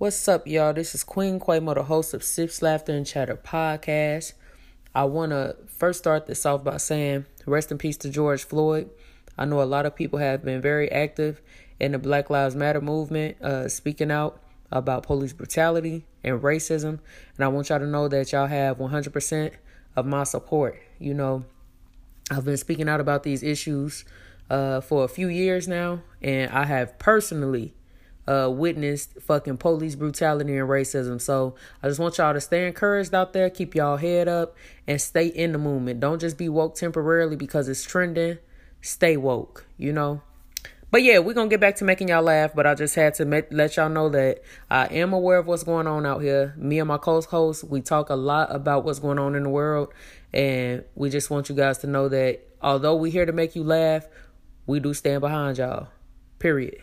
What's up, y'all? This is Queen Quaymo, the host of Sips, Laughter, and Chatter podcast. I want to first start this off by saying rest in peace to George Floyd. I know a lot of people have been very active in the Black Lives Matter movement, uh, speaking out about police brutality and racism. And I want y'all to know that y'all have 100% of my support. You know, I've been speaking out about these issues uh, for a few years now, and I have personally uh, witnessed fucking police brutality and racism. So I just want y'all to stay encouraged out there, keep y'all head up, and stay in the movement. Don't just be woke temporarily because it's trending. Stay woke, you know. But yeah, we're gonna get back to making y'all laugh. But I just had to met, let y'all know that I am aware of what's going on out here. Me and my co-host, we talk a lot about what's going on in the world, and we just want you guys to know that although we're here to make you laugh, we do stand behind y'all. Period.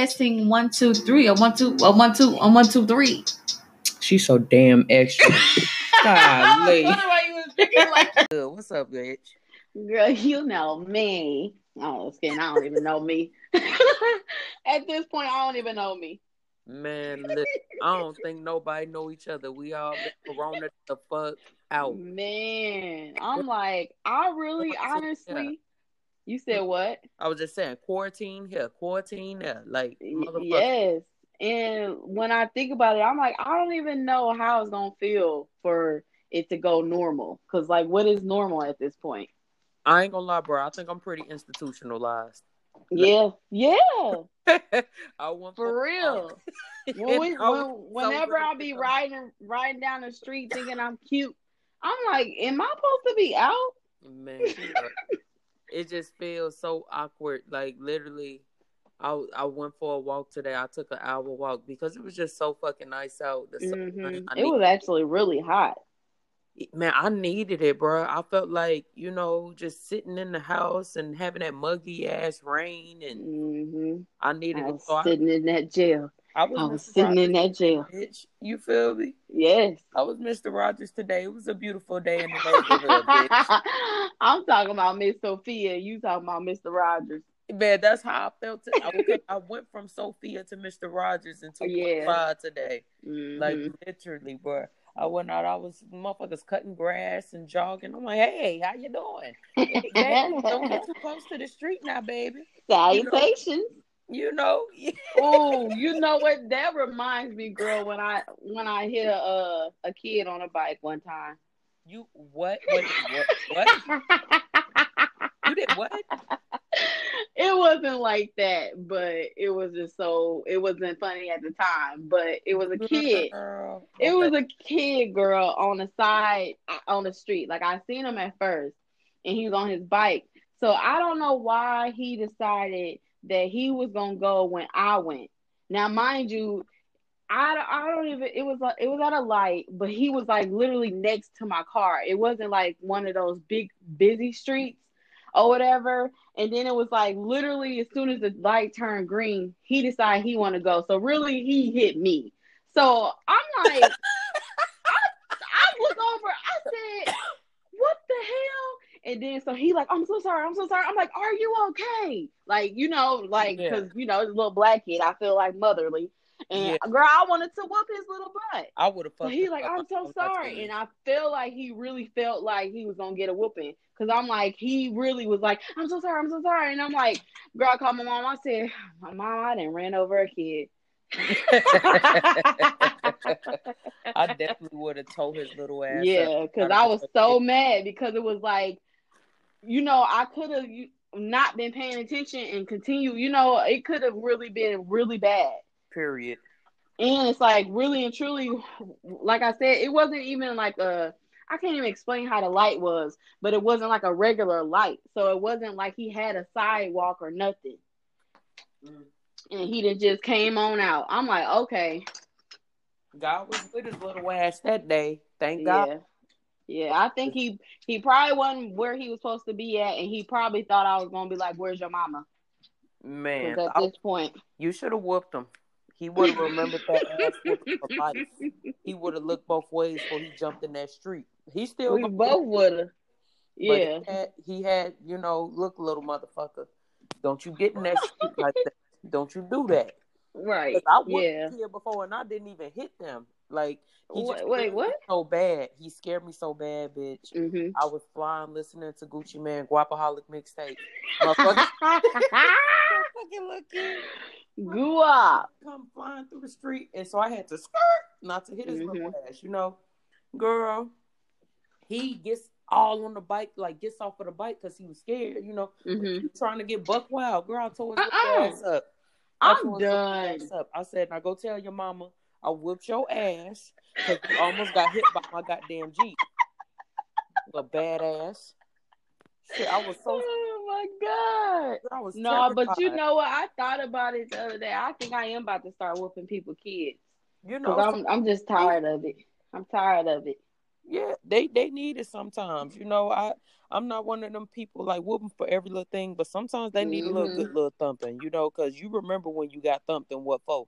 Testing, testing, one, two, three, or one, two, or one, two, or one, two, three. She's so damn extra. Golly. Why you was like Good. What's up, bitch? Girl, you know me. Oh, was kidding. I don't even know me. At this point, I don't even know me. Man, look, I don't think nobody know each other. We all been corona the fuck out. Man, I'm like, I really, Yeah. honestly, you said what? I was just saying, quarantine here, quarantine there. Like, Yes. And when I think about it, I'm like, I don't even know how it's gonna feel for it to go normal. Cause like, what is normal at this point? I ain't gonna lie, bro. I think I'm pretty institutionalized. Yeah, yeah, I went for real. When we, when, whenever I be riding riding down the street thinking I'm cute, I'm like, am I supposed to be out? Man, bro. it just feels so awkward. Like literally, I I went for a walk today. I took an hour walk because it was just so fucking nice out. The sun, Mhm. I It was need- actually really hot. man, I needed it, bro. I felt like you know just sitting in the house and having that muggy ass rain, and hmm I needed I it. was So I, sitting in that jail. I was, I was sitting Rogers, in that jail. bitch. You feel me? Yes. I was Mr. Rogers today. It was a beautiful day in the neighborhood, bitch. I'm talking about Miss Sophia. You talking about Mr. Rogers. Man, that's how I felt. To, okay, I went from Sophia to Mr. Rogers in 2.5 Yeah. today. Like Mhm. literally, bro. I went out. I was motherfuckers cutting grass and jogging. I'm like, hey, how you doing? Exactly. Don't get too close to the street now, baby. Salutations. You know. Oh, you know what? That reminds me, girl, when I when I hit a a kid on a bike one time. You what? What? What? what? You did what? it wasn't like that, but it was just so it wasn't funny at the time. But it was a kid. Girl. It was a kid girl on the side uh, on the street. Like I seen him at first, and he was on his bike. So I don't know why he decided that he was gonna go when I went. Now, mind you, I, I don't even. It was like it was at a light, but he was like literally next to my car. It wasn't like one of those big busy streets or whatever. And then it was like literally as soon as the light turned green, he decided he want to go. So really, he hit me. So I'm like, I, I look over. I said, "What the hell?" And then so he like, "I'm so sorry. I'm so sorry." I'm like, "Are you okay?" Like you know, like Yeah. because you know, this little black kid, I feel like motherly. And Yeah. girl, I wanted to whoop his little butt. I would have So fucked. he like. I'm so sorry, and I feel like he really felt like he was gonna get a whooping, cause I'm like, he really was like, I'm so sorry, I'm so sorry, and I'm like, girl, I called my mom. I said, my mom, I didn't ran over a kid. I definitely would have told his little ass. yeah, because I was so mad because it was like, you know, I could have, not been paying attention and continue, you know, it could have really been really bad. Period. And it's like really and truly, like I said, it wasn't even like a. I can't even explain how the light was, but it wasn't like a regular light. So it wasn't like he had a sidewalk or nothing. Mm. And he just came on out. I'm like, okay, God was with his little ass that day. Thank God. yeah, yeah. I think he he probably wasn't where he was supposed to be at, and he probably thought I was gonna be like, "Where's your mama?" Man, at I- this point, you should have whooped him. He would have remembered that ass for life. He would have looked both ways before he jumped in that street. He still we both would have. Yeah, he had, he had, you know, look, little motherfucker, don't you get in that street like that. Don't you do that. right. I was Yeah. kid before and I didn't even hit them. Like, he just Wait, wait, what? so bad. He scared me so bad, bitch. Mm-hmm. I was flying listening to Gucci Mane Guapaholic mixtape. Fucking little kid Goo up. come flying through the street, and so I had to skirt not to hit his little Mhm. ass, you know. Girl, he gets all on the bike, like gets off of the bike because he was scared, you know. Mm-hmm. Trying to get buck wild, girl. I told his Uh-uh. ass up. I I'm little done. up. I said, now go tell your mama I whooped your ass because you almost got hit by my goddamn jeep. A badass. Shit, I was so. My god. I was No, but you know what? I thought about it the other day. I think I am about to start whooping people kids you know, I'm I'm just tired of it. I'm tired of it. Yeah, they they need it sometimes. You know, I I'm not one of them people like whooping for every little thing, but sometimes they need a little Mhm. good little thumping. You know, because you remember when you got thumped and what for.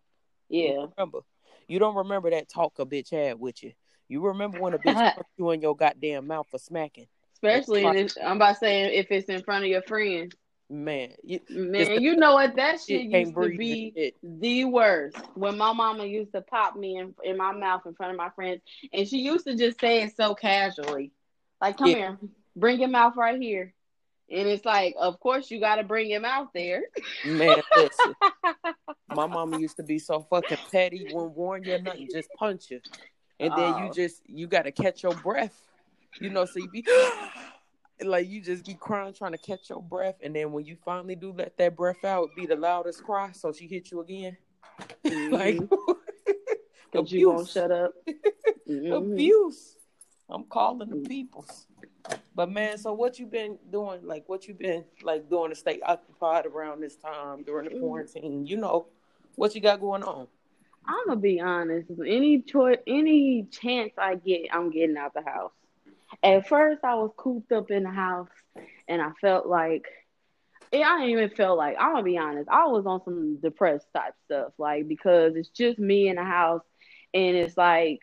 You Yeah. remember. You don't remember that talk a bitch had with you. You remember when a bitch punched you in your goddamn mouth for smacking. Especially this, I'm about saying if it's in front of your friends. Man, you, Man, you know what? That shit used to be the worst. When my mama used to pop me in, in my mouth in front of my friends, and she used to just say it so casually, like, "Come Yeah. here, bring your mouth right here," and it's like, of course you got to bring your mouth there. Man, listen. My mama used to be so fucking petty, wouldn't warn you nothing, just punch you. And then Oh. you just you gotta catch your breath. You know, so you be like you just be crying trying to catch your breath. And then when you finally do let that breath out, it be the loudest cry, so she hit you again. like mm-hmm. Because you won't shut up. Mhm. Abuse. I'm calling the mm. peoples. But man, so what you been doing? Like what you been like doing to stay occupied around this time during the mm. quarantine? You know, what you got going on? I'm gonna be honest. Any choice, any chance I get, I'm getting out the house. At first, I was cooped up in the house, and I felt like, yeah, I didn't even feel like. I'm gonna be honest. I was on some depressed type stuff, like because it's just me in the house, and it's like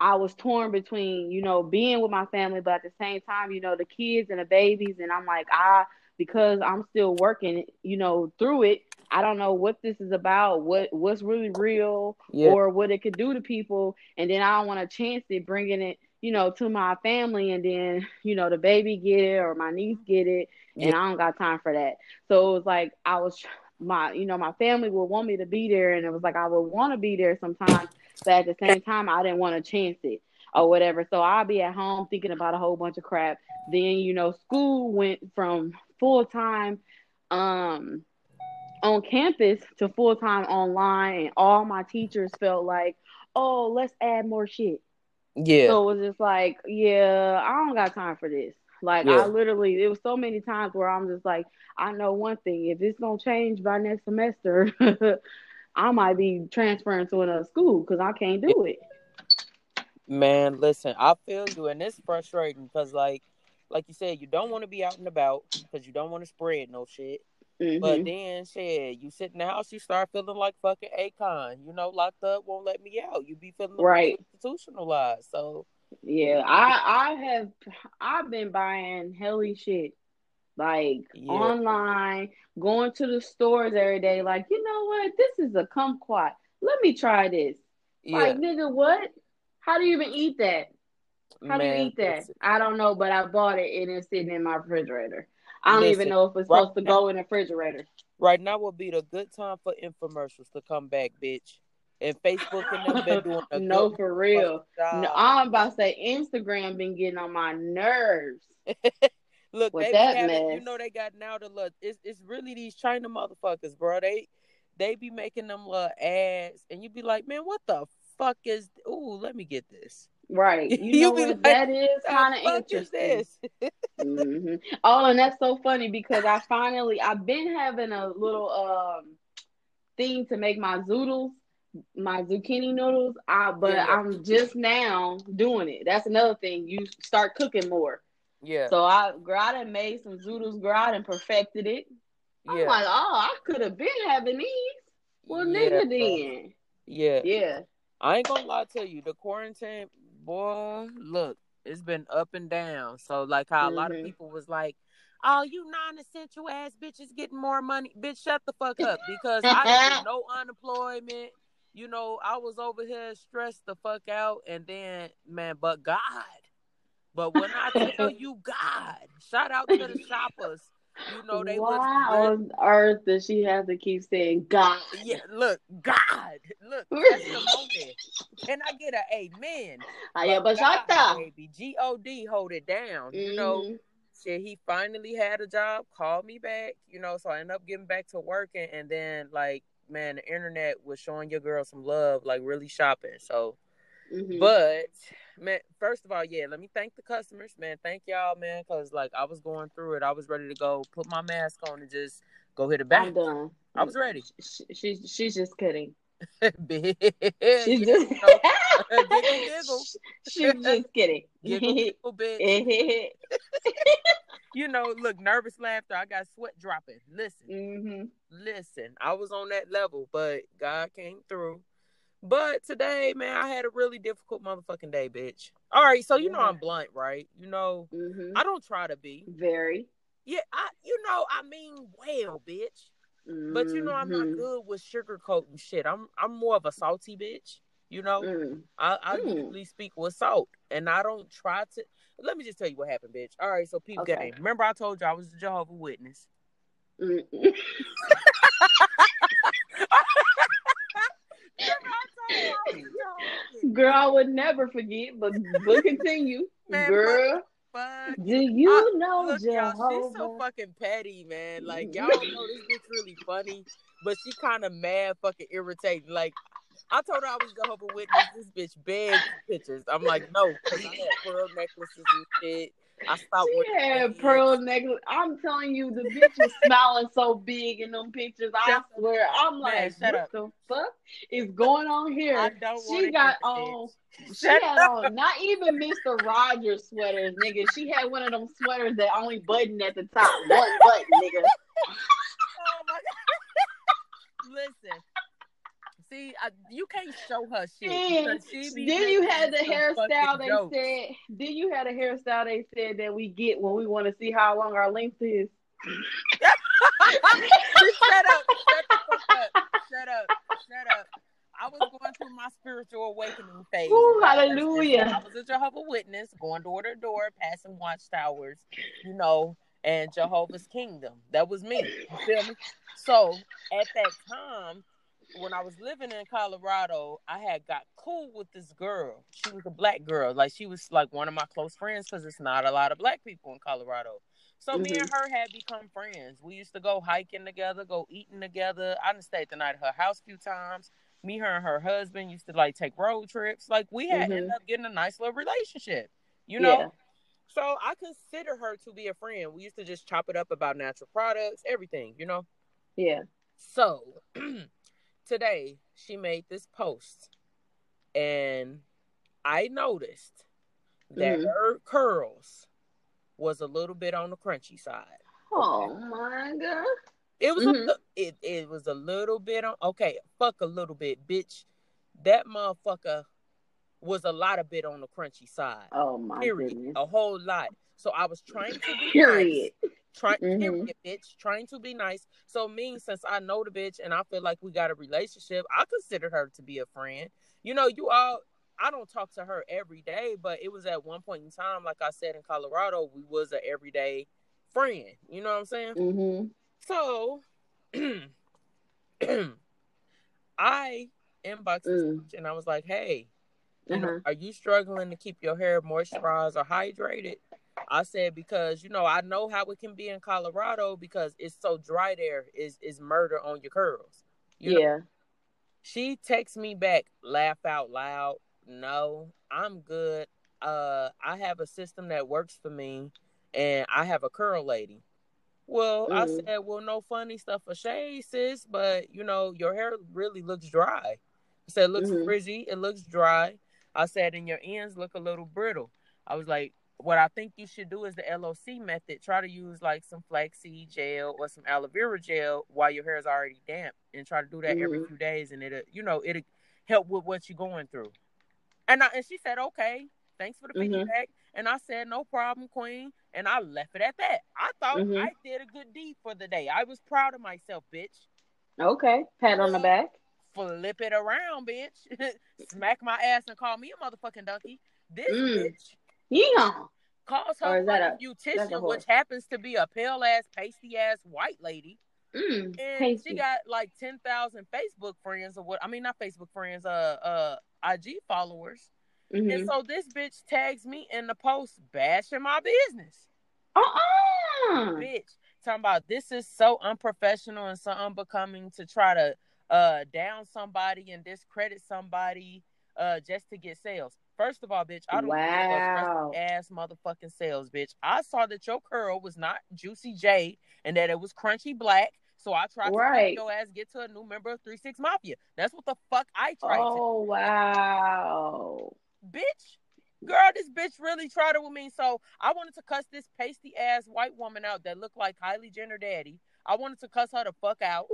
I was torn between, you know, being with my family, but at the same time, you know, the kids and the babies, and I'm like, I because I'm still working, you know, through it. I don't know what this is about, what what's really real, Yeah. or what it could do to people, and then I don't want to chance it bringing it, you know, to my family, and then you know the baby get it or my niece get it, and Yeah. I don't got time for that. So it was like I was my, you know, my family would want me to be there, and it was like I would want to be there sometimes, but at the same time I didn't want to chance it or whatever. So I'll be at home thinking about a whole bunch of crap. Then you know, school went from full time, um on campus to full time online, and all my teachers felt like, oh, let's add more shit. Yeah. So it was just like, yeah, I don't got time for this. Like Yeah. I literally, it was so many times where I'm just like, I know one thing: if it's gonna change by next semester, I might be transferring to another school because I can't do it. Man, listen, I feel you, and it's frustrating because, like, like you said, you don't want to be out and about because you don't want to spread no shit. Mhm. But then, shit, you sit in the house, you start feeling like fucking Akon. You know, locked up, won't let me out. You be feeling Right. institutionalized. So, Yeah, I I have I've been buying helly shit like Yeah. online, going to the stores every day. Like, you know what? This is a kumquat. Let me try this. yeah, Like, nigga, what? How do you even eat that? How do you eat that? I don't know, but I bought it and it's sitting in my refrigerator. I don't Listen, even know if it's right supposed to go in the refrigerator. Right now would be the good time for infomercials to come back, bitch. And Facebook and them been doing a no, for real. No, I'm about to say Instagram been getting on my nerves. Look, With they that having, you know, they got now the look. It's it's really these China motherfuckers, bro. They they be making them little ads, and you be like, man, what the fuck is? Ooh, let me get this. Right. You You know what? like, that is kind of interesting. this? hmm Oh, and that's so funny because I finally I've been having a little um thing to make my zoodles, my zucchini noodles. I but Yeah. I'm just now doing it. That's another thing. You start cooking more. Yeah, So I girl, I done made some zoodles, girl, I done perfected it. I'm yeah, like, oh, I could have been having these. Well, yeah, nigga, bro. then. yeah. Yeah. I ain't gonna lie to you. The quarantine, boy, look, it's been up and down. So like how a lot of Mhm. people was like, "Oh, you non-essential ass bitches getting more money." Bitch, shut the fuck up because I didn't no unemployment. You know, I was over here stressed the fuck out, and then man, but God. But when I tell you God, shout out to the shoppers. You know they Why on earth does she have to keep saying God? yeah. Look, God, look, testimony. Can I get a amen? God, baby. G O D hold it down. You know, Mhm. shit, he finally had a job, called me back, you know, so I ended up getting back to working and then like man, the internet was showing your girl some love, like really shopping. So Mhm. but man, first of all, yeah, let me thank the customers, man. Thank y'all, man, because like I was going through it. I was ready to go put my mask on and just go hit a I'm done. I was ready. She, she's she's just kidding. She's just know, giggle, giggle. she's just kidding. giggle, giggle, you know, look, nervous laughter. I got sweat dropping. Listen, listen. I was on that level, but God came through. But today, man, I had a really difficult motherfucking day, bitch. All right, so you know I'm blunt, right? You know, hmm I don't try to be. Very. Yeah, I, you know, I mean well, bitch. But you know, I'm not Mhm. good with sugarcoating shit. I'm, I'm more of a salty bitch. You know, Mm. I, I Mm. usually speak with salt, and I don't try to. Let me just tell you what happened, bitch. All right, so peep Okay. game. Remember, I told you I was a Jehovah Witness. Mm. Remember, I told you I was a Jehovah Witness. Girl, I would never forget, but but continue. Man, Girl, Fuck. do you I- know Look, y'all, she's so fucking petty, man. Like, mm-hmm. y'all know this bitch really funny, but she kind of mad, fucking irritating. Like, I told her I was Jehovah Witness. This bitch begged pictures. I'm like, no, because I had pearl necklaces and shit. I stopped She had pearl necklace. I'm telling you, the bitch was smiling so big in them pictures. I swear. I'm Man, like, shut what up. the fuck is going on I here? don't She got on. She had on not even Mr. Rogers sweaters, nigga. She had one of them sweaters that only button at the top, one button, nigga. Oh my god. Listen. See, I, you can't show her shit. And because she be then you had the hairstyle they jokes. said. Then you had a hairstyle they said that we get when we want to see how long our length is. shut up. Shut up. Shut up. Shut up. I was going through my spiritual awakening phase. Ooh, hallelujah. I was a Jehovah Witness, going door to door, passing watchtowers, you know, and Jehovah's Kingdom. That was me. You feel me? So at that time, when I was living in Colorado, I had got cool with this girl. She was a black girl. Like she was like one of my close friends because it's not a lot of black people in Colorado. So me and her had become friends. We used to go hiking together, go eating together. I done stayed the night at her house a few times. Me, her, and her husband used to like take road trips. Like we had Mhm. ended up getting a nice little relationship, you know. Yeah. So I consider her to be a friend. We used to just chop it up about natural products, everything, you know. Yeah. So today she made this post, and I noticed that Mhm. her curls was a little bit on the crunchy side. Oh my god. It was Mhm. a it it was a little bit on okay, fuck a little bit, bitch. That motherfucker was a lot of bit on the crunchy side. Oh my Period. goodness. A whole lot. So I was trying to be Period. nice. Trying Mhm. period, bitch. Trying to be nice. So me, since I know the bitch and I feel like we got a relationship, I consider her to be a friend. You know, you all I don't talk to her every day, but it was at one point in time, like I said in Colorado, we was an everyday friend. You know what I'm saying? Mm-hmm. So I inboxed this Mm. bitch and I was like, hey, you know, Uh-huh. are you struggling to keep your hair moisturized or hydrated? I said because you know I know how it can be in Colorado because it's so dry there. Is is murder on your curls? You know? yeah. She texts me back, laugh out loud. No, I'm good. Uh, I have a system that works for me, and I have a curl lady. Well, I Mhm. said, well, no funny stuff for shade, sis, but you know, your hair really looks dry. I said, it looks Mhm. frizzy, it looks dry. I said, and your ends look a little brittle. I was like, what I think you should do is the LOC method. Try to use like some flaxseed gel or some aloe vera gel while your hair is already damp, and try to do that every Mhm. few days, and it, you know, it'll help with what you're going through. And I, and she said, okay, thanks for the Mhm. feedback. And I said, no problem, Queen. And I left it at that. I thought Mhm. I did a good deed for the day. I was proud of myself, bitch. Okay. Pat on the back. Flip it around, bitch. Smack my ass and call me a motherfucking donkey. This Mm. bitch Yeah. calls her is that fucking a- beautician, which happens to be a pale ass, pasty ass white lady. Mm. And Tasty. she got like ten thousand Facebook friends or what I mean not Facebook friends, uh uh IG followers. And Mhm. so this bitch tags me in the post bashing my business. Uh-uh. Bitch, talking about this is so unprofessional and so unbecoming to try to uh down somebody and discredit somebody uh just to get sales. First of all, bitch, I don't Wow. ass motherfucking sales, bitch. I saw that your curl was not Juicy J and that it was crunchy black. So I tried to Right. your ass get to a new member of Three Six Mafia. That's what the fuck I tried to Oh wow. bitch. Girl, this bitch really tried it with me. So I wanted to cuss this pasty ass white woman out that looked like Kylie Jenner daddy. I wanted to cuss her the fuck out,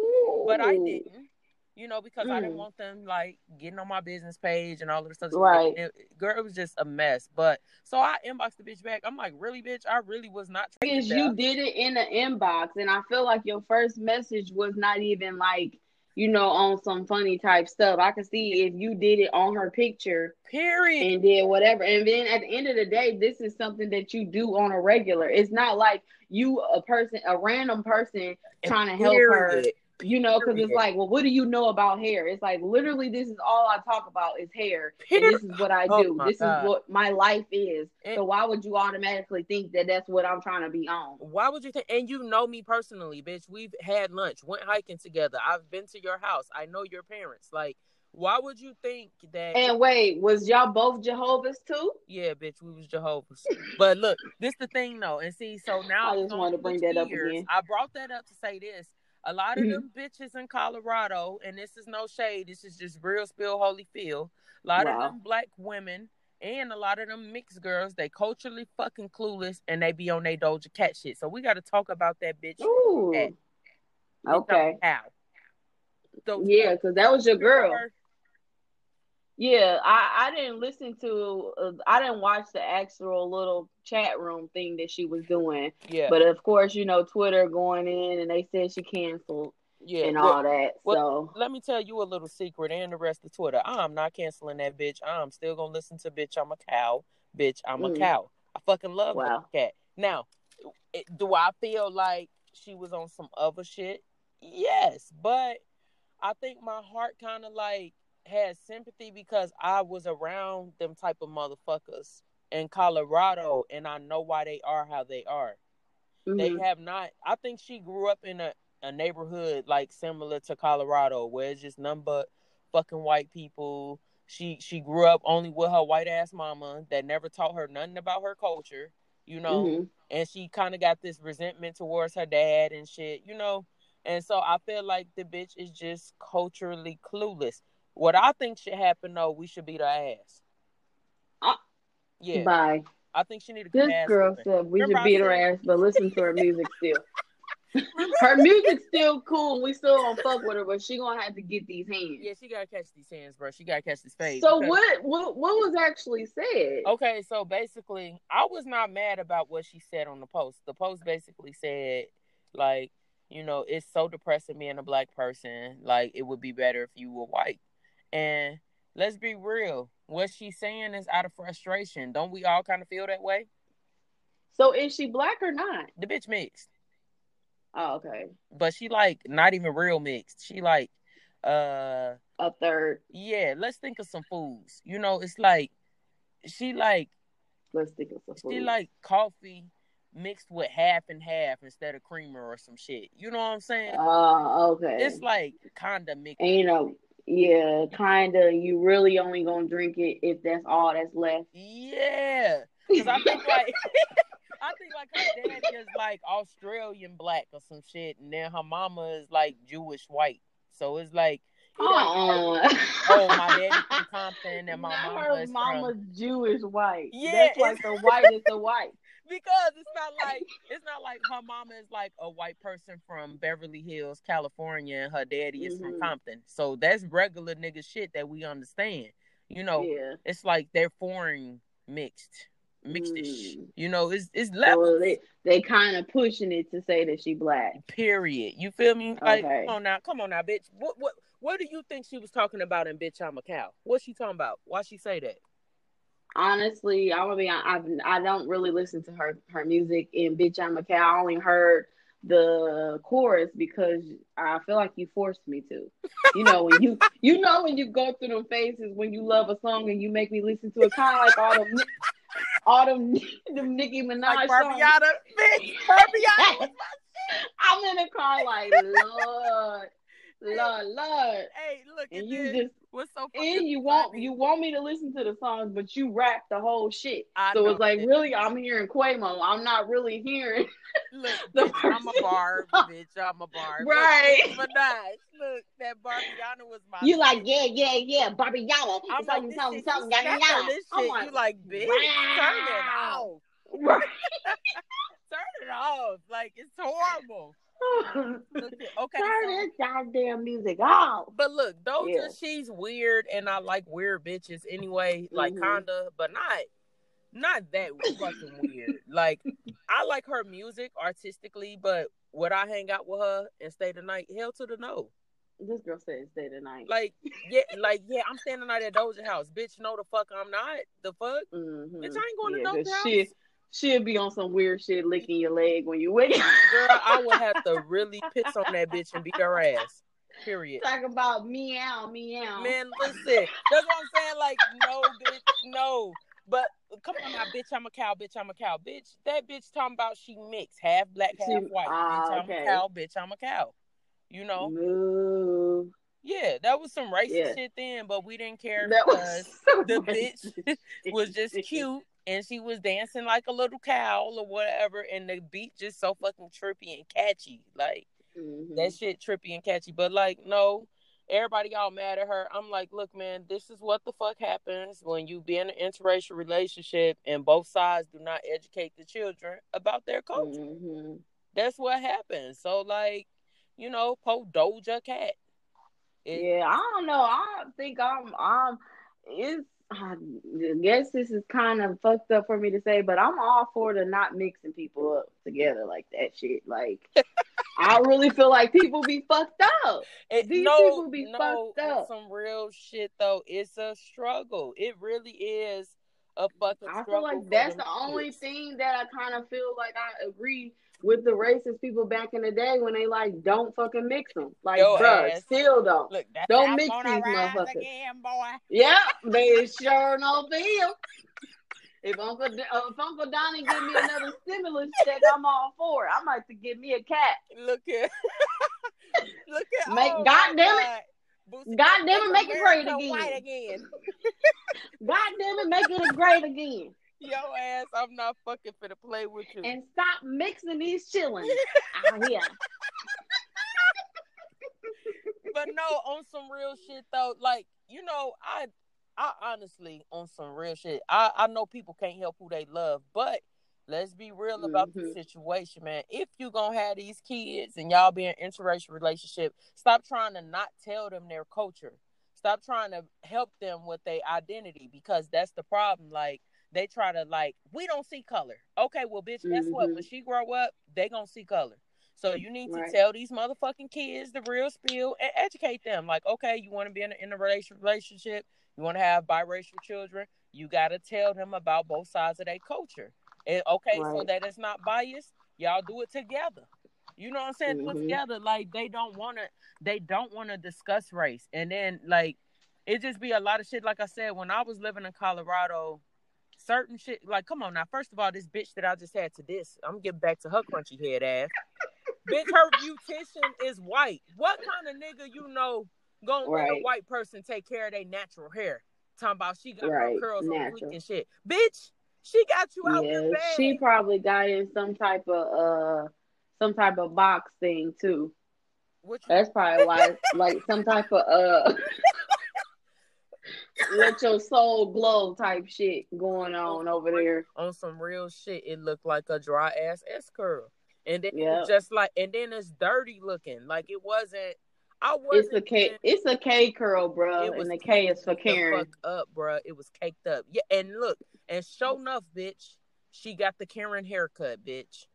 but I didn't. You know, because I didn't Mm. want them like getting on my business page and all of this stuff. Right. It- girl, it was just a mess. But so I inboxed the bitch back. I'm like, really, bitch? I really was not Because you did it in the inbox, and I feel like your first message was not even like, you know, on some funny type stuff. I could see if you did it on her picture Period. and did whatever. And then at the end of the day, this is something that you do on a regular. It's not like you a person, a random person trying to help her. You know, because it's like, well, what do you know about hair? It's like literally, this is all I talk about is hair, and this is what I Oh do. my this God. is what my life is. And- so why would you automatically think that that's what I'm trying to be on? Why would you think? And you know me personally, bitch. We've had lunch, went hiking together. I've been to your house. I know your parents. Like, why would you think that? And wait, was y'all both Jehovah's too? yeah, bitch, we was Jehovah's. but look, this the thing though, and see, so now I just wanted to bring that up again. I brought that up to say this. A lot of Mhm. them bitches in Colorado, and this is no shade. This is just real spill holy feel. A lot Wow. of them black women and a lot of them mixed girls, they culturally fucking clueless, and they be on their Doja Cat shit. So we got to talk about that bitch. Ooh. Cat. Okay. How? So Yeah, because that was your girl. her- Yeah, I, I didn't listen to, uh, I didn't watch the actual little chat room thing that she was doing. Yeah, But of course, you know, Twitter going in and they said she canceled yeah. and Look, all that. well, so, let me tell you a little secret and the rest of Twitter. I'm not canceling that bitch. I'm still gonna listen to bitch. I'm a cow. Bitch, I'm a Mm. cow. I fucking love Wow. that cat. Now, it, do I feel like she was on some other shit? Yes, but I think my heart kind of like had sympathy because I was around them type of motherfuckers in Colorado, and I know why they are how they are. They mhm. have not. I think she grew up in a, a neighborhood like similar to Colorado, where it's just none but fucking white people. She she grew up only with her white ass mama that never taught her nothing about her culture, you know. Mhm. And she kind of got this resentment towards her dad and shit, you know. And so I feel like the bitch is just culturally clueless. What I think should happen though, we should beat her ass. Uh, yeah, Bye. I think she need a good This ass. girl said we should beat her ass, but listen to her music still. her music's still cool, we still don't fuck with her, but she gonna have to get these hands. Yeah, she gotta catch these hands, bro. She gotta catch this fade. so because- what, what? What was actually said? Okay, so basically, I was not mad about what she said on the post. The post basically said, like, you know, it's so depressing being a black person. Like, it would be better if you were white. And let's be real, what she's saying is out of frustration. Don't we all kind of feel that way? So is she black or not? The bitch mixed, Oh, okay. but she like not even real mixed. She like, uh, A third. yeah. Let's think of some foods. You know, it's like she like Let's think of some food. She like coffee mixed with half and half instead of creamer or some shit. You know what I'm saying? Oh, okay. It's like kinda mixed. and you know, yeah, kinda. You really only gonna drink it if that's all that's left. Yeah, because I think like I think like her dad is like Australian black or some shit, and then her mama is like Jewish white. So it's like, you know, Uh-uh. oh my daddy from Compton and my Not mama her mama's from Jewish white. Yeah, that's like the whitest of white. Because it's not like it's not like her mama is like a white person from Beverly Hills, California, and her daddy is from Mhm. Compton. So that's regular nigga shit that we understand. You know, Yeah. it's like they're foreign mixed, mixedish. Mm. You know, it's it's levels. So they they kind of pushing it to say that she black. Period. You feel me? Like, Okay. come on now, come on now, bitch. What what what do you think she was talking about in Bitch I'm a Cow? What's she talking about? Why she say that? Honestly, I'm gonna be. I I don't really listen to her her music in Bitch I'm a Cow. I only heard the chorus because I feel like you forced me to. You know when you you know when you go through them phases when you love a song and you make me listen to it, kind of like all them Ni- all them them Nicki Minaj Like songs. Barbiata, bitch. Barbiata. I'm in the car like Lord, Lord, Lord, hey, look, and you then, just what's so funny? and you want you want me to listen to the songs, but you rap the whole shit. I So it's like bitch. really, I'm hearing Quavo. I'm not really hearing Look, the bitch, I'm a barb, bitch. I'm a barb. right. Look, Minaj, look, that Barbiana was my. You like yeah, yeah, yeah, Barbie Yama. I'm Something, like, this something, something, you yada, snap on this shit. like, you like, bitch, turn it wow. off. Right. Turn it off. Like it's horrible. Okay, Turn this goddamn music off. But look, Doja, Yeah. she's weird, and I like weird bitches anyway. Like Mhm. kinda, but not, not that fucking weird. Like I like her music artistically, but would I hang out with her and stay the night? Hell to the no. This girl said stay tonight. Like yeah, like yeah, I'm staying the night at Doja house, bitch. No, the fuck, I'm not. The fuck, Mhm. bitch, I ain't going Yeah, to Doja house. she she'll be on some weird shit, licking your leg when you wake. up. Girl, I would have to really piss on that bitch and beat her ass. Period. Talk about meow, meow. Man, listen. That's what I'm saying. Like, no, bitch, no. But come on now, bitch, I'm a cow, bitch, I'm a cow. Bitch, that bitch talking about she mixed, half black, half She- white. ah, bitch, I'm okay. a cow, bitch, I'm a cow. You know? Move. Yeah, that was some racist Yeah. shit then, but we didn't care That because was so the bitch was just cute and she was dancing like a little cow or whatever, and the beat just so fucking trippy and catchy. Like, Mhm. that shit trippy and catchy. But like, no, everybody all mad at her. I'm like, look, man, this is what the fuck happens when you be in an interracial relationship and both sides do not educate the children about their culture. Mhm. That's what happens. So like, you know, po Doja Cat. It- Yeah, I don't know. I think I'm. I'm. It's. I guess this is kind of fucked up for me to say, but I'm all for the not mixing people up together like that shit. Like, I really feel like people be fucked up. It, These no, people be no, fucked up. some real shit though. It's a struggle. It really is a fucking I struggle. I feel like that's the only thing that I kind of feel like I agree with the racist people back in the day when they like don't fucking mix them. Like, ass. still don't. Look, Don't mix these motherfuckers. again. Yeah, they sure no feel. If Uncle uh, if Uncle Donnie give me another stimulus check, I'm all for it. I might to give me a cat. Look at, look at, Make- oh God damn it. God. Boosie, God damn it, make it great America again. Again. God damn it, make it great again. Yo ass, I'm not fucking finna play with you. And stop mixing these chillings out here. but no, on some real shit though, like you know, I, I honestly on some real shit. I I know people can't help who they love, but let's be real about the Mhm. situation, man. If you gonna have these kids and y'all be in an interracial relationship, stop trying to not tell them their culture. Stop trying to help them with their identity because that's the problem. Like they try to like, we don't see color. Okay, well, bitch, guess what? Mhm. When she grow up, they gonna see color. So you need Right. to tell these motherfucking kids the real spiel and educate them. Like, okay, you want to be in a, in a relationship, you want to have biracial children, you got to tell them about both sides of their culture. And, okay, so that it's not biased, y'all do it together. You know what I'm saying? It Mhm. together. Like they don't want to, they don't want to discuss race, and then like it just be a lot of shit. Like I said, when I was living in Colorado, certain shit. Like, come on now. First of all, this bitch that I just had to this, I'm getting back to her crunchy head ass. bitch, her beautician is white. What kind of nigga you know gonna let a white person take care of their natural hair? Talking about she got Right, her curls natural. and shit. Bitch, she got you out Yeah, bag. she probably got in some type of uh some type of box thing too. You- That's probably why like some type of uh let your soul glow type shit going on over there. on some real shit, it looked like a dry ass S curl. And then it's just like and then it's dirty looking. Like it wasn't I wasn't a K it's a K curl, bro, was and the K is for Karen. fuck up, bruh. It was caked up. Yeah, and look, and show enough, bitch, she got the Karen haircut, bitch.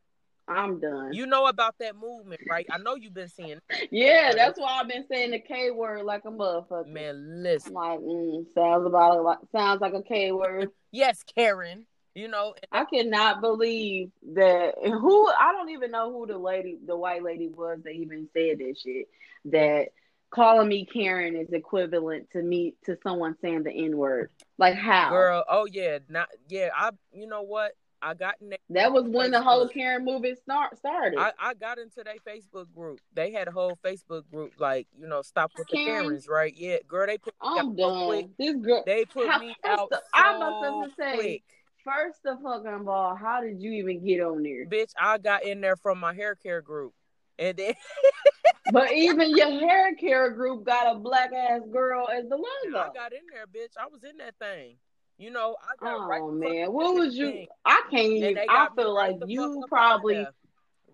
I'm done. You know about that movement, right? I know you've been seeing. yeah, that's why I've been saying the K word like a motherfucker. Man, I'm listen. like, mm, sounds about like sounds like a K word. Yes, Karen. You know, I cannot believe that who I don't even know who the lady the white lady was that even said that shit. That calling me Karen is equivalent to me to someone saying the N word. Like how? girl. Oh yeah, not yeah. I. You know what? I got in. That, that was when the whole Facebook. Karen movement start started. I, I got into their Facebook group. They had a whole Facebook group, like you know, stop with the Karens? Right? Yeah, girl. They put me I'm quick. done. This girl They put How- me out of- so I'm about to say. First of fucking all, how did you even get on there? Bitch, I got in there from my hair care group, and then But even your hair care group got a black ass girl as the leader. I got in there, bitch. I was in that thing. You know, I got right Oh fuck man, what was you? thing. I can't even. I feel right like you probably.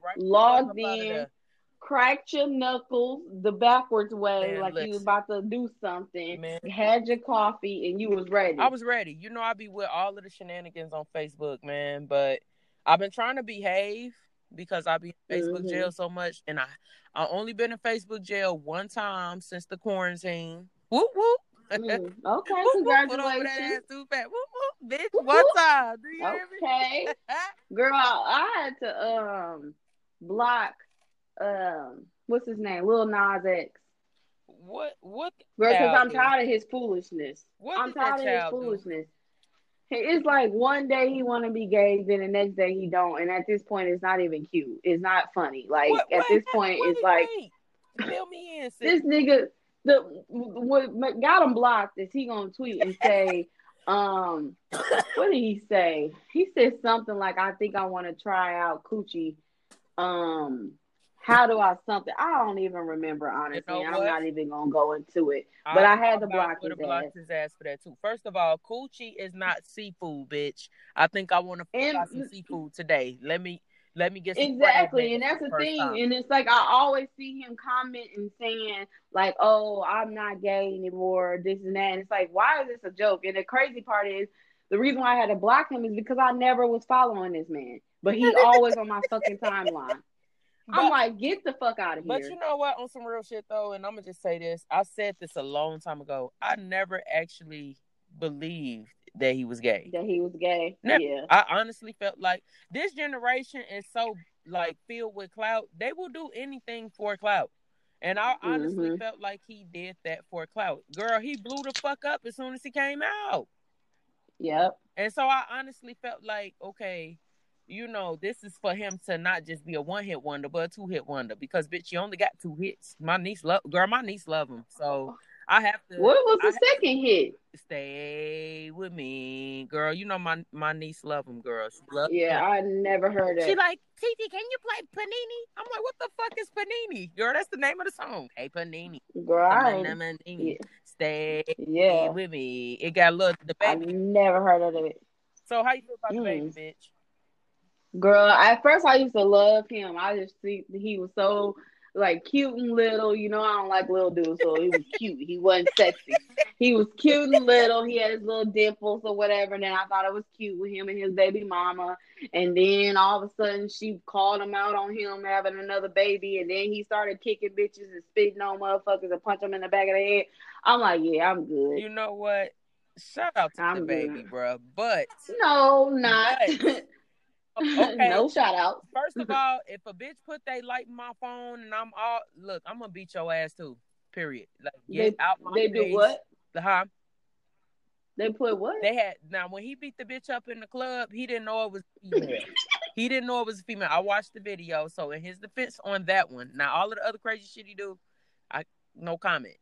Right logged in, cracked your knuckles the backwards way, Man, like you was about to do something. Man. Had your coffee and you was ready. I was ready. You know, I be with all of the shenanigans on Facebook, man. But I've been trying to behave because I be in Facebook Mhm. jail so much, and I I only been in Facebook jail one time since the quarantine. Whoop whoop. Mm, Okay, Whoop, whoop. Put over that congratulations. ass too fat. Whoop whoop, bitch. Whoop, One time. Do you? Okay, girl, I had to um block um what's his name, Lil Nas X. what what Girl, because I'm tired of his foolishness. What I'm tired of his child do? foolishness. It's like one day he want to be gay, then the next day he don't, and at this point, it's not even cute. It's not funny. Like What- at what- this point, what it's like fill me in. sis. this nigga. The what got him blocked is he gonna tweet and say, um, what did he say? He said something like, "I think I want to try out coochie." Um, how do I something? I don't even remember honestly. know I'm not even gonna go into it. But I had to block his blocked ass. his ass for that too. First of all, coochie is not seafood, bitch. I think I want to got some seafood today. Let me let me get some Exactly, and that's the thing. time. And it's like I always see him comment and saying like, "Oh, I'm not gay anymore," this and that. And it's like, why is this a joke? And the crazy part is, the reason why I had to block him is because I never was following this man, but he always on my fucking timeline. I'm like, get the fuck out of here. But you know what? On some real shit though, and I'm gonna just say this. I said this a long time ago. I never actually believed that he was gay. that he was gay. Never. Yeah. I honestly felt like this generation is so like filled with clout. They will do anything for clout. And I honestly Mhm. felt like he did that for clout. Girl, he blew the fuck up as soon as he came out. Yep. And so I honestly felt like, okay, you know, this is for him to not just be a one hit wonder, but a two hit wonder. Because bitch, you only got two hits. My niece love girl, my niece love him. So I have to What was I the second hit? stay with me. Girl, you know my my niece love him, girl. She love Yeah, him. I never heard it. She like, Titi, can you play Panini? I'm like, what the fuck is Panini? Girl, that's the name of the song. Hey Panini. Girl, I. Panini. Yeah. Stay Yeah, with me. It got a little the I never heard of it. So how you feel about the Mm. baby, bitch? Girl, at first I used to love him. I just think he was so like cute and little. You know, I don't like little dudes, so he was cute. He wasn't sexy. He was cute and little. He had his little dimples or whatever. And then I thought it was cute with him and his baby mama. And then all of a sudden she called him out on him having another baby. And then he started kicking bitches and spitting on motherfuckers and punch them in the back of the head. I'm like, yeah, I'm good. You know what? Shout out to the I'm baby, good. bruh. But no, not. okay. no shout out. First of all, if a bitch put they light in my phone and I'm all look, I'm gonna beat your ass too. Period. Like get They- out my They face. do what? The huh? They put what? They had now when he beat the bitch up in the club, he didn't know it was he didn't know it was a female. I watched the video, so in his defense on that one. Now all of the other crazy shit he do, I no comment.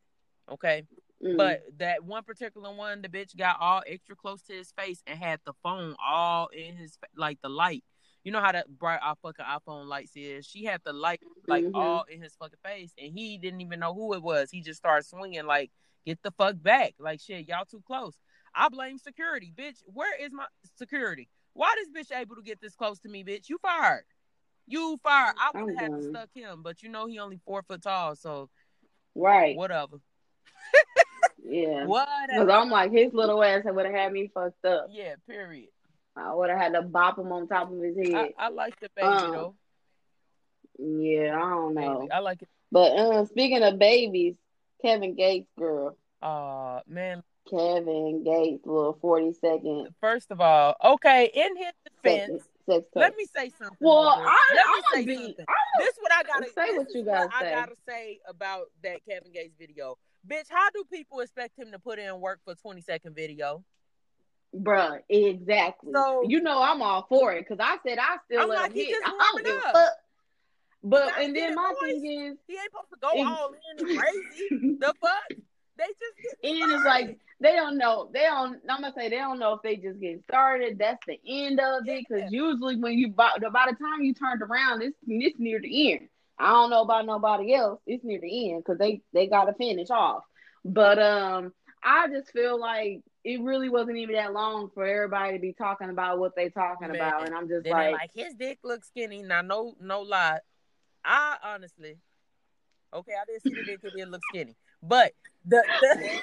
Okay. Mm. But that one particular one, the bitch got all extra close to his face and had the phone all in his like the light. You know how that bright our fucking iPhone lights is. She had the light like Mhm. all in his fucking face, and he didn't even know who it was. He just started swinging like, "Get the fuck back!" Like shit, y'all too close. I blame security, bitch. Where is my security? Why this bitch able to get this close to me, bitch? You fired. You fired. I would have had to done. stuck him, but you know he only four foot tall, so right. whatever. Yeah. Because I'm like, his little ass would have had me fucked up. Yeah, period. I would have had to bop him on top of his head. I like the baby Uh, though. yeah, I don't know. Baby. I like it. But uh, speaking of babies, Kevin Gates, girl. Uh man, Kevin Gates, little 40 second first of all, okay, in his defense, sex let me say something. Well. I, let me I'm say be. something. I'm This what I gotta Say what is you gotta I gotta say about that Kevin Gates video. Bitch, how do people expect him to put in work for 20 second video? Bruh, exactly. So- you know I'm all for it because I said I still I'm like, him he hit. just I don't warming give up. fuck. But and then my boys. thing is, He ain't supposed to go Ex- all in crazy. the fuck? They just get and it's like they don't know. They don't. I'm gonna say they don't know if they just get started. That's the end of it. Because Yeah. usually when you by, by the time you turned around, it's it's near the end. I don't know about nobody else. It's near the end because they they got to finish off. But um, I just feel like it really wasn't even that long for everybody to be talking about what they talking Man, about, and I'm just Then like, like his dick looks skinny. Now, no, no lie. I honestly, okay, I didn't see the dick; it did look skinny. But the, the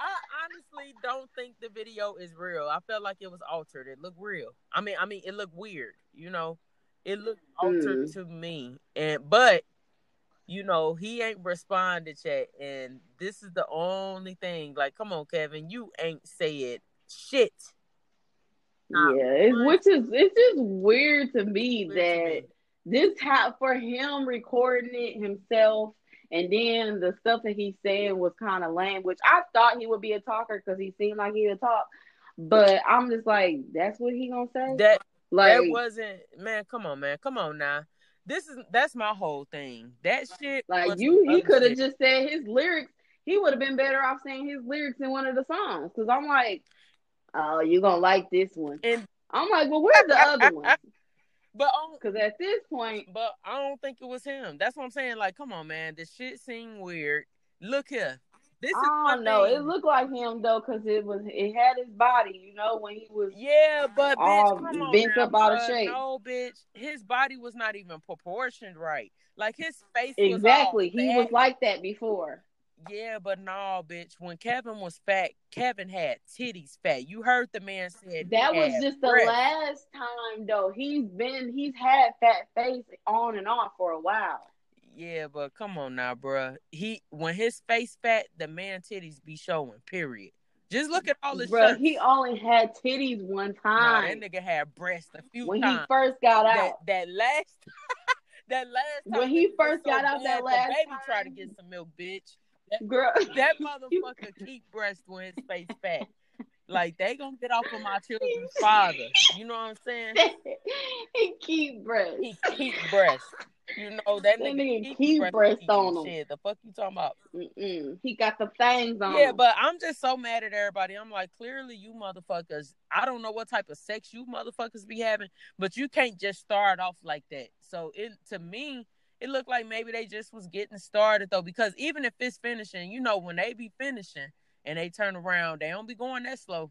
I honestly don't think the video is real. I felt like it was altered. It looked real. I mean, I mean, it looked weird. You know, it looked altered Mm. to me. And but you know, he ain't responded yet, and this is the only thing. Like, come on, Kevin, you ain't said shit. Yeah, which is it's just weird to me Weird to that. me. this for him recording it himself and then the stuff that he said was kind of lame which i thought he would be a talker because he seemed like he would talk but i'm just like that's what he gonna say that like that wasn't man. Come on, man. Come on now. This is that's my whole thing. That shit. like you he could have just said his lyrics he would have been better off saying his lyrics in one of the songs because i'm like oh you gonna like this one And- i'm like well where's the other one But because at this point but I don't think it was him. That's what I'm saying. Like, come on, man. This shit seemed weird. Look here. This is I don't know. thing. It looked like him though, cause it was it had his body, you know, when he was Yeah, but all bitch, come bent now, up out of shape. No, bitch, his body was not even proportioned right. Like his face exactly. was all He was like that before. Yeah, but no, bitch. When Kevin was fat, Kevin had titties fat. You heard the man said That was just the last time though. He's been he's had fat face on and off for a while. Yeah, but come on now, bruh. He when his face fat, the man titties be showing. Period. Just look at all the Bro, shirts. he only had titties one Nah, that time nigga had breasts a few times. when he first got that out. that last that last time When he first so got out that the last baby time- tried to get some milk, bitch. That, Girl, That motherfucker keep breast when his face fat. Like they gonna get off of my children's father. You know what I'm saying? he keep breasts. He keep breast. You know that nigga, keep, keep breast, breast on him. Shit, the fuck you talking about? Mm-mm. He got the fangs on. Yeah, him. but I'm just so mad at everybody. I'm like, clearly you motherfuckers. I don't know what type of sex you motherfuckers be having, but you can't just start off like that. So it to me, it looked like maybe they just was getting started though, because even if it's finishing, you know, when they be finishing and they turn around, they don't be going that slow.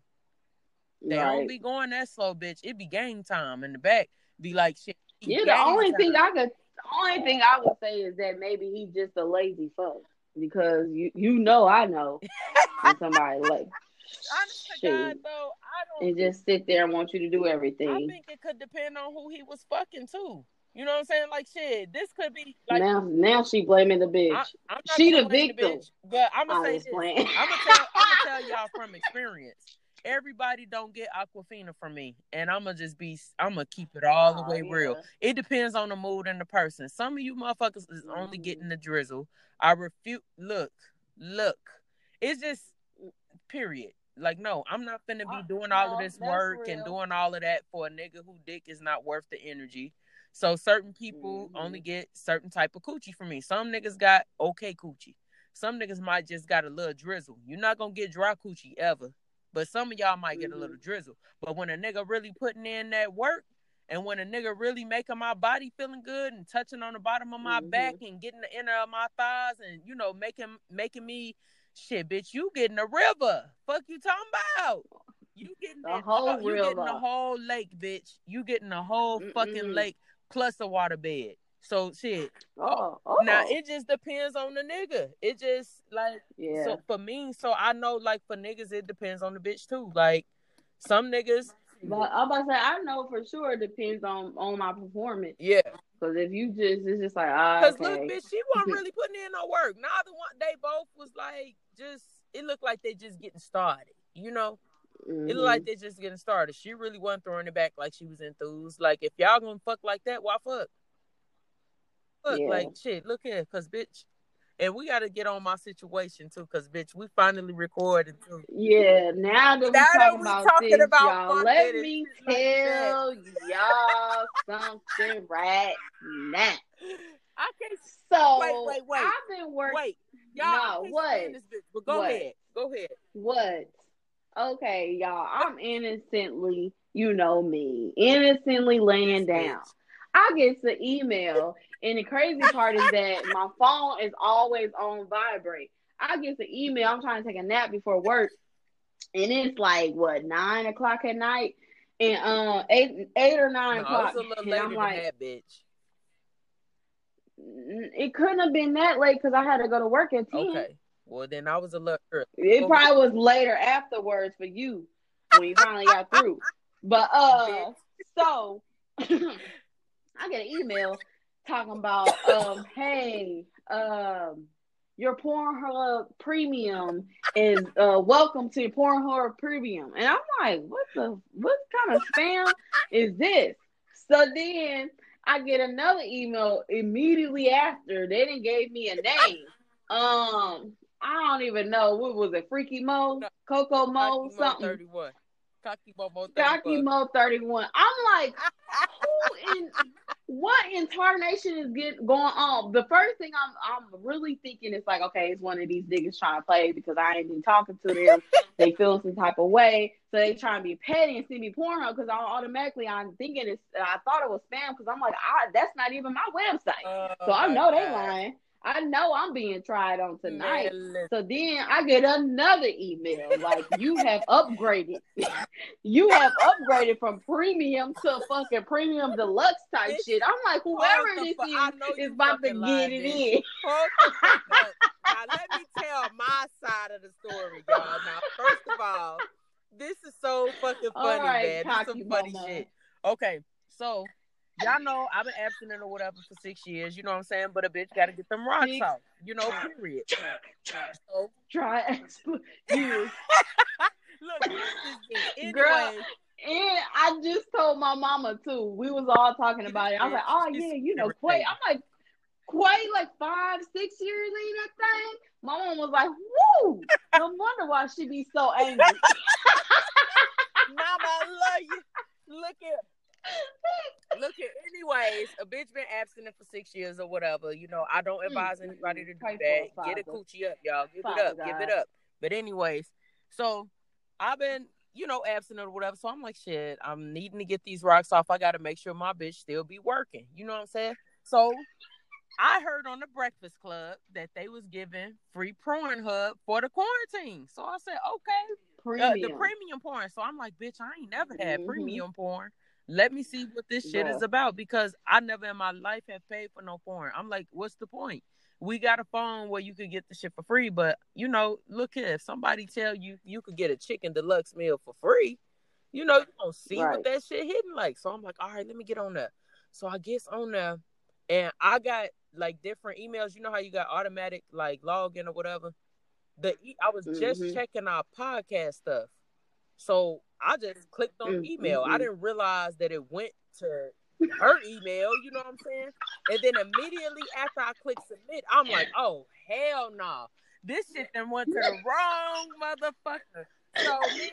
They don't be going that slow, bitch. It be game time in the back. Be like shit. Yeah, the only time. thing I could, the only thing I would say is that maybe he's just a lazy fuck because you, you know, I know somebody like Honest to God, though, I don't and just sit there and want you to do everything. I think it could depend on who he was fucking too. You know what I'm saying? Like shit, this could be like now, now she blaming the bitch. I, She the victim. bitch, but I'm I gonna say this. I'm gonna tell I'm gonna tell y'all from experience. Everybody don't get Aquafina from me, and I'm gonna just be I'm gonna keep it all the Oh, way yeah. real. It depends on the mood and the person. Some of you motherfuckers is only Mhm. getting the drizzle. I refute. Look, look. It's just period. Like, no, I'm not finna be doing all no, of this work and doing all of that for a nigga who dick is not worth the energy. So certain people Mhm. only get certain type of coochie from me. Some niggas got okay coochie. Some niggas might just got a little drizzle. You're not gonna get dry coochie ever. But some of y'all might get a little drizzle. But when a nigga really putting in that work, and when a nigga really making my body feeling good and touching on the bottom of my Mhm. back and getting the inner of my thighs and you know making making me shit, bitch, you getting a river. Fuck you talking about? You getting The whole you getting the whole lake, bitch. You getting the whole fucking Mm-mm. lake plus a water bed. So shit. Oh, oh. Now it just depends on the nigga. It just like yeah. so for me, so I know like for niggas it depends on the bitch too. Like some niggas but I'm about to say, I know for sure it depends on on my performance. Yeah. Because if you just, it's just like, ah, Cause okay. look, bitch, she wasn't really putting in no work. Neither one they both was like just it looked like they just getting started. You know? It Mhm. looked like they just getting started. She really wasn't throwing it back like she was enthused. Like if y'all gonna fuck like that, why fuck? Fuck, Yeah. like shit, look here, cause bitch. And we gotta get on my situation too, cause bitch, we finally recorded too. Yeah, now that we talking about talking this, about y'all, let me shit like tell y'all something right now. I can't So, Wait, wait, wait. I've been working. wait. Y'all, No, what? this bitch, but go What? ahead. Go ahead. What? Okay, y'all. I'm innocently, you know me, innocently laying down. I get the email, and the crazy part is that my phone is always on vibrate. I get the email. I'm trying to take a nap before work, and it's like what nine o'clock at night, and um eight eight or nine No, o'clock, it's a little and I'm like, that, bitch. "Mm, it couldn't have been that late because I had to go to work at ten. Okay. Well, then I was a little early. It Go probably was later afterwards for you when you finally got through. But uh so I get an email talking about um hey um your Pornhub premium is uh welcome to Pornhub premium. And I'm like, what the what kind of spam is this? So then I get another email immediately after. They didn't gave me a name. Um, I don't even know what was it, Freaky Mo, No. Coco Mo, something. 31. Cocky Mo Mo 31. Cocky Mo 31. I'm like, who in what incarnation is get going on? The first thing I'm I'm really thinking is like, okay, it's one of these niggas trying to play because I ain't been talking to them. they feel some type of way, so they trying to be petty and send me porno because I automatically I'm thinking it's. I thought it was spam because I'm like, I, that's not even my website. Oh So I know they lying. I know I'm being tried on tonight. Man. So then I get another email like you have upgraded. you have upgraded from premium to fucking premium deluxe type shit. I'm like, whoever this is is about to get it in. Hold the fuck up. Now let me tell my side of the story, y'all. Now, first of all, this is so fucking funny, right, man. This is some funny shit. Okay, so y'all know I've been abstinent or whatever for six years. You know what I'm saying? But a bitch got to get them rocks Six. off. You know, period. So Try expl- you. look, this is Girl. And I just told my mama too. We was all talking about it. I was like, oh yeah, you know, Quay. I'm like, Quay, like five, six years in that thing. My mom was like, woo. No wonder why she be so angry. Mama, I love you. Look at, look at. Anyways, a bitch been abstinent for six years or whatever. You know, I don't advise Mm, anybody mm, to do pray that. Get a coochie up, y'all. Give it up. Give it up. But anyways, so I've been, you know, abstinent or whatever. So I'm like, shit. I'm needing to get these rocks off. I got to make sure my bitch still be working. You know what I'm saying? So I heard on the Breakfast Club that they was giving free Pornhub for the quarantine. So I said, okay, Premium. uh, the premium porn. So I'm like, bitch, I ain't never had Mhm. premium porn. Let me see what this shit Bruh. is about because I never in my life have paid for no porn. I'm like, what's the point? We got a phone where you could get the shit for free, but you know, look here, if somebody tell you you could get a chicken deluxe meal for free, you know, you don't see Right. what that shit hitting like. So I'm like, all right, let me get on there. So I guess on there, and I got like different emails. You know how you got automatic like login or whatever. The I was just Mhm. checking our podcast stuff, so I just clicked on Mm, email. I didn't realize that it went to her email. You know what I'm saying? And then immediately after I click submit, I'm like, oh hell no, this shit then went to the wrong motherfucker. So me,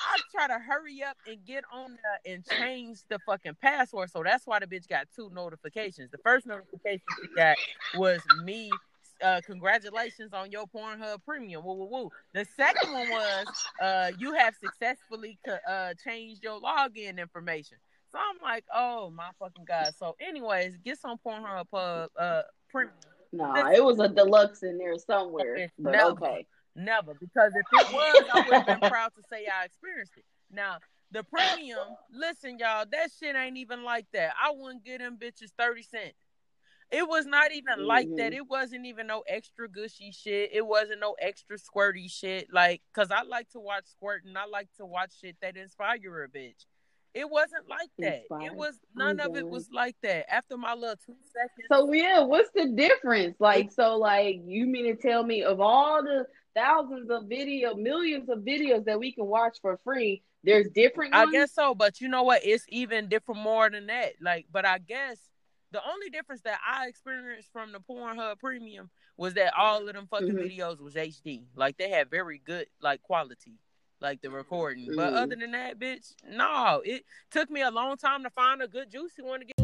I try to hurry up and get on there and change the fucking password. So that's why the bitch got two notifications. The first notification she got was me. Uh, congratulations on your Pornhub premium. Woo woo woo. The second one was uh, you have successfully co- uh, changed your login information. So I'm like, oh my fucking god. So, anyways, get some Pornhub uh, uh premium. No, it was a deluxe in there somewhere. But never. okay. Never, because if it was, I would have been proud to say I experienced it. Now, the premium, listen, y'all, that shit ain't even like that. I wouldn't get them bitches 30 cents. It was not even like that. Mhm. It wasn't even no extra gushy shit. It wasn't no extra squirty shit. Like, cause I like to watch squirting. I like to watch shit that inspire a bitch. It wasn't like that. Inspire. It was none of it Mhm. was like that. After my little two seconds, So yeah, what's the difference? Like, so like you mean to tell me of all the thousands of video, millions of videos that we can watch for free, there's different I guess so, but you know what? It's even different more than that. Like, but I guess the only difference that I experienced from the Pornhub Premium was that all of them fucking Mhm. videos was HD. Like they had very good like quality, like the recording. But Mm. other than that, bitch, no. It took me a long time to find a good juicy one to get.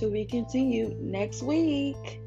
To be continued next week.